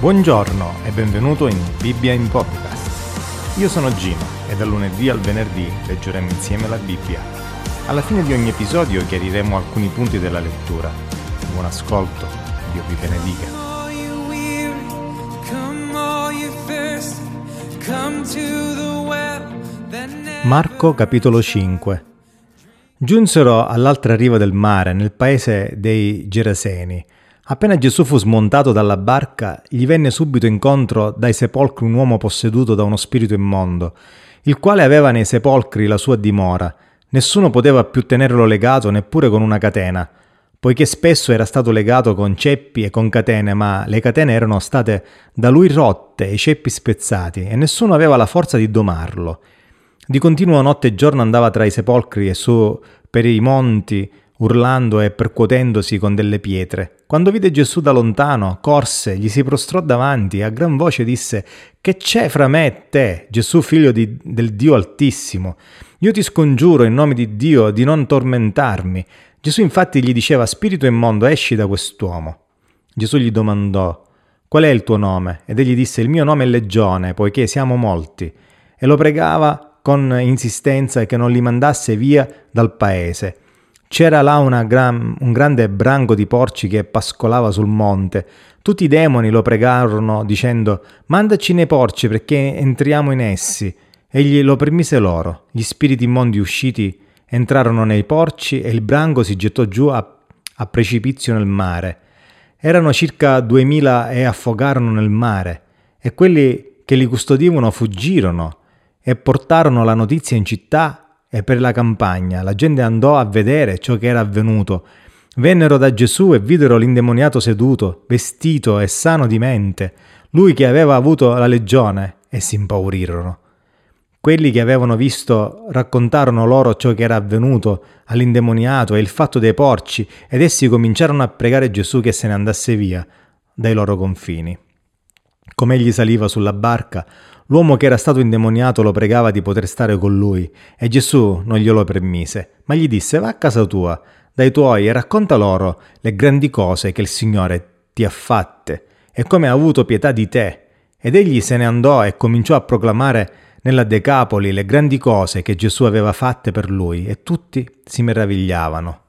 Buongiorno e benvenuto in Bibbia in Podcast. Io sono Gino e dal lunedì al venerdì leggeremo insieme la Bibbia. Alla fine di ogni episodio chiariremo alcuni punti della lettura. Buon ascolto, Dio vi benedica. Marco capitolo 5 Giunsero all'altra riva del mare, nel paese dei Geraseni. Appena Gesù fu smontato dalla barca, gli venne subito incontro dai sepolcri un uomo posseduto da uno spirito immondo, il quale aveva nei sepolcri la sua dimora. Nessuno poteva più tenerlo legato neppure con una catena, poiché spesso era stato legato con ceppi e con catene, ma le catene erano state da lui rotte e i ceppi spezzati, e nessuno aveva la forza di domarlo. Di continuo notte e giorno andava tra i sepolcri e su per i monti, urlando e percuotendosi con delle pietre. Quando vide Gesù da lontano, corse, gli si prostrò davanti e a gran voce disse Che c'è fra me e te, Gesù figlio di, del Dio Altissimo? Io ti scongiuro in nome di Dio di non tormentarmi. Gesù infatti gli diceva Spirito immondo, esci da quest'uomo. Gesù gli domandò Qual è il tuo nome? Ed egli disse Il mio nome è Legione, poiché siamo molti. E lo pregava con insistenza che non li mandasse via dal paese. C'era là gran, un grande branco di porci che pascolava sul monte. Tutti i demoni lo pregarono dicendo Mandaci nei porci perché entriamo in essi. Egli lo permise loro. Gli spiriti immondi usciti entrarono nei porci e il branco si gettò giù a, a precipizio nel mare. Erano circa duemila e affogarono nel mare, e quelli che li custodivano fuggirono e portarono la notizia in città e per la campagna. La gente andò a vedere ciò che era avvenuto. Vennero da Gesù e videro l'indemoniato seduto, vestito e sano di mente, lui che aveva avuto la legione, e si impaurirono. Quelli che avevano visto raccontarono loro ciò che era avvenuto all'indemoniato e il fatto dei porci, ed essi cominciarono a pregare Gesù che se ne andasse via dai loro confini. Come egli saliva sulla barca, L'uomo che era stato indemoniato lo pregava di poter stare con lui e Gesù non glielo permise, ma gli disse va a casa tua, dai tuoi e racconta loro le grandi cose che il Signore ti ha fatte e come ha avuto pietà di te. Ed egli se ne andò e cominciò a proclamare nella Decapoli le grandi cose che Gesù aveva fatte per lui e tutti si meravigliavano.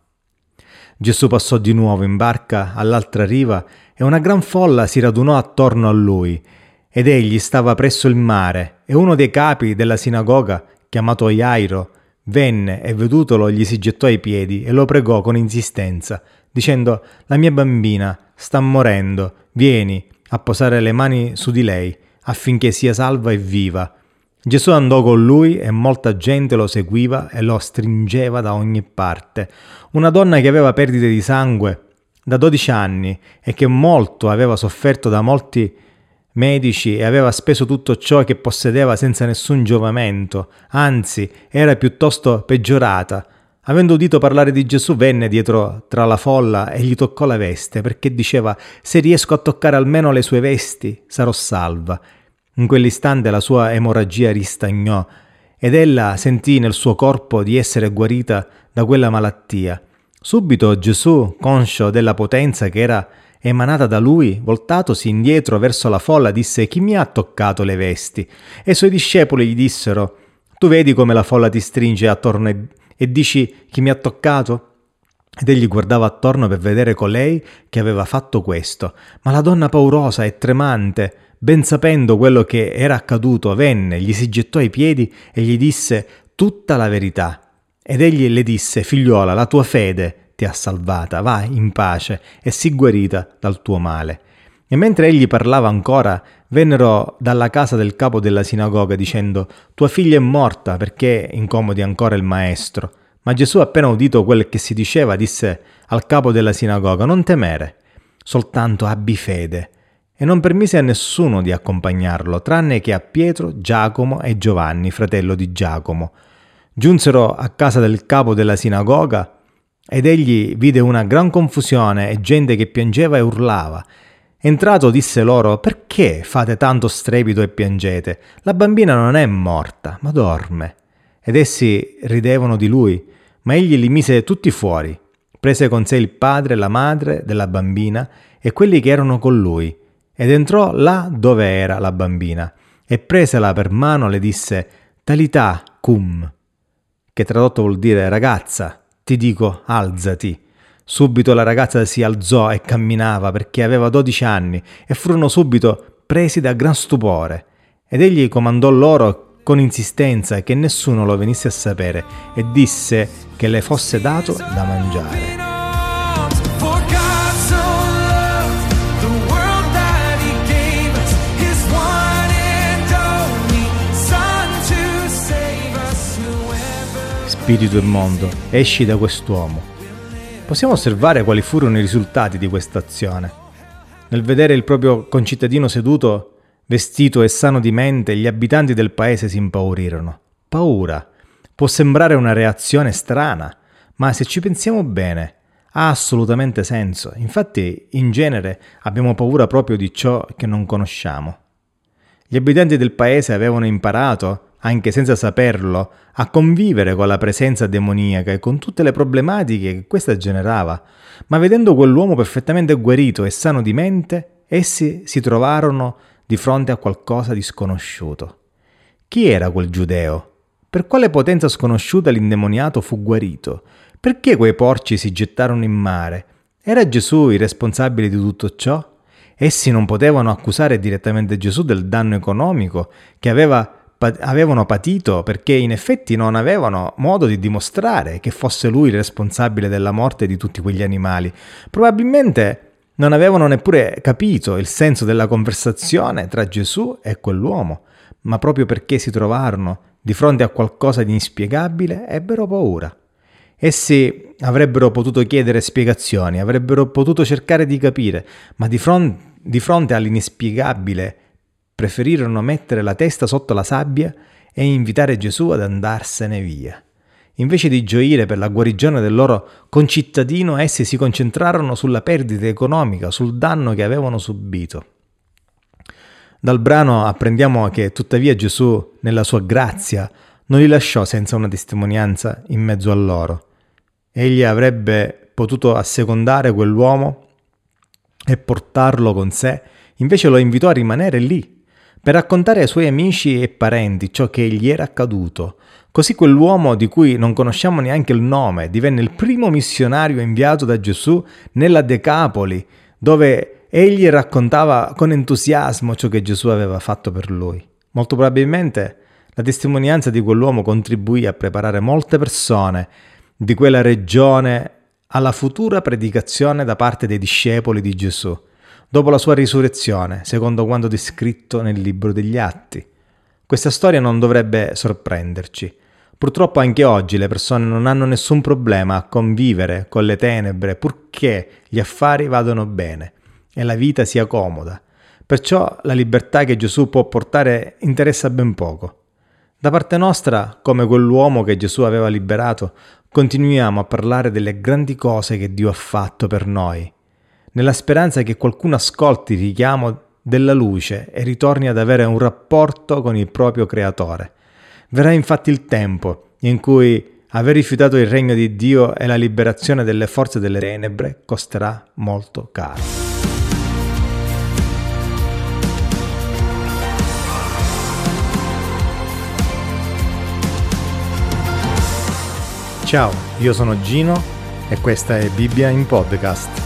Gesù passò di nuovo in barca all'altra riva e una gran folla si radunò attorno a lui ed egli stava presso il mare, e uno dei capi della sinagoga, chiamato Iairo, venne e vedutolo gli si gettò ai piedi e lo pregò con insistenza, dicendo La mia bambina sta morendo, vieni a posare le mani su di lei, affinché sia salva e viva. Gesù andò con lui e molta gente lo seguiva e lo stringeva da ogni parte. Una donna che aveva perdite di sangue da dodici anni e che molto aveva sofferto da molti medici e aveva speso tutto ciò che possedeva senza nessun giovamento, anzi era piuttosto peggiorata. Avendo udito parlare di Gesù venne dietro tra la folla e gli toccò la veste, perché diceva se riesco a toccare almeno le sue vesti sarò salva. In quell'istante la sua emorragia ristagnò ed ella sentì nel suo corpo di essere guarita da quella malattia. Subito Gesù, conscio della potenza che era emanata da lui, voltatosi indietro verso la folla, disse Chi mi ha toccato le vesti? E i suoi discepoli gli dissero Tu vedi come la folla ti stringe attorno e, e dici Chi mi ha toccato? Ed egli guardava attorno per vedere colei che aveva fatto questo. Ma la donna paurosa e tremante, ben sapendo quello che era accaduto, venne, gli si gettò ai piedi e gli disse tutta la verità. Ed egli le disse, figliuola, la tua fede ti ha salvata, vai in pace e sii guarita dal tuo male. E mentre egli parlava ancora, vennero dalla casa del capo della sinagoga dicendo Tua figlia è morta perché incomodi ancora il maestro. Ma Gesù, appena udito quel che si diceva, disse al capo della sinagoga Non temere, soltanto abbi fede. E non permise a nessuno di accompagnarlo, tranne che a Pietro, Giacomo e Giovanni, fratello di Giacomo. Giunsero a casa del capo della sinagoga ed egli vide una gran confusione e gente che piangeva e urlava. Entrato disse loro, perché fate tanto strepito e piangete? La bambina non è morta, ma dorme. Ed essi ridevano di lui, ma egli li mise tutti fuori. Prese con sé il padre e la madre della bambina e quelli che erano con lui, ed entrò là dove era la bambina e presela per mano le disse Talità cum, che tradotto vuol dire ragazza, ti dico alzati. Subito la ragazza si alzò e camminava perché aveva dodici anni e furono subito presi da gran stupore. Ed egli comandò loro con insistenza che nessuno lo venisse a sapere e disse che le fosse dato da mangiare. Spirito e mondo, esci da quest'uomo. Possiamo osservare quali furono i risultati di questa azione. Nel vedere il proprio concittadino seduto, vestito e sano di mente, gli abitanti del paese si impaurirono. Paura. Può sembrare una reazione strana, ma se ci pensiamo bene, ha assolutamente senso. Infatti, in genere, abbiamo paura proprio di ciò che non conosciamo. Gli abitanti del paese avevano imparato anche senza saperlo, a convivere con la presenza demoniaca e con tutte le problematiche che questa generava. Ma vedendo quell'uomo perfettamente guarito e sano di mente, essi si trovarono di fronte a qualcosa di sconosciuto. Chi era quel giudeo? Per quale potenza sconosciuta l'indemoniato fu guarito? Perché quei porci si gettarono in mare? Era Gesù il responsabile di tutto ciò? Essi non potevano accusare direttamente Gesù del danno economico che aveva avevano patito perché in effetti non avevano modo di dimostrare che fosse lui il responsabile della morte di tutti quegli animali. Probabilmente non avevano neppure capito il senso della conversazione tra Gesù e quell'uomo, ma proprio perché si trovarono di fronte a qualcosa di inspiegabile ebbero paura. Essi avrebbero potuto chiedere spiegazioni, avrebbero potuto cercare di capire, ma di, fron- di fronte all'inspiegabile preferirono mettere la testa sotto la sabbia e invitare Gesù ad andarsene via. Invece di gioire per la guarigione del loro concittadino, essi si concentrarono sulla perdita economica, sul danno che avevano subito. Dal brano apprendiamo che tuttavia Gesù, nella sua grazia, non li lasciò senza una testimonianza in mezzo a loro. Egli avrebbe potuto assecondare quell'uomo e portarlo con sé, invece lo invitò a rimanere lì, per raccontare ai suoi amici e parenti ciò che gli era accaduto. Così quell'uomo di cui non conosciamo neanche il nome divenne il primo missionario inviato da Gesù nella Decapoli, dove egli raccontava con entusiasmo ciò che Gesù aveva fatto per lui. Molto probabilmente la testimonianza di quell'uomo contribuì a preparare molte persone di quella regione alla futura predicazione da parte dei discepoli di Gesù dopo la sua risurrezione, secondo quanto descritto nel libro degli Atti. Questa storia non dovrebbe sorprenderci. Purtroppo anche oggi le persone non hanno nessun problema a convivere con le tenebre purché gli affari vadano bene e la vita sia comoda. Perciò la libertà che Gesù può portare interessa ben poco. Da parte nostra, come quell'uomo che Gesù aveva liberato, continuiamo a parlare delle grandi cose che Dio ha fatto per noi nella speranza che qualcuno ascolti il richiamo della luce e ritorni ad avere un rapporto con il proprio creatore. Verrà infatti il tempo in cui aver rifiutato il regno di Dio e la liberazione delle forze delle tenebre costerà molto caro. Ciao, io sono Gino e questa è Bibbia in podcast.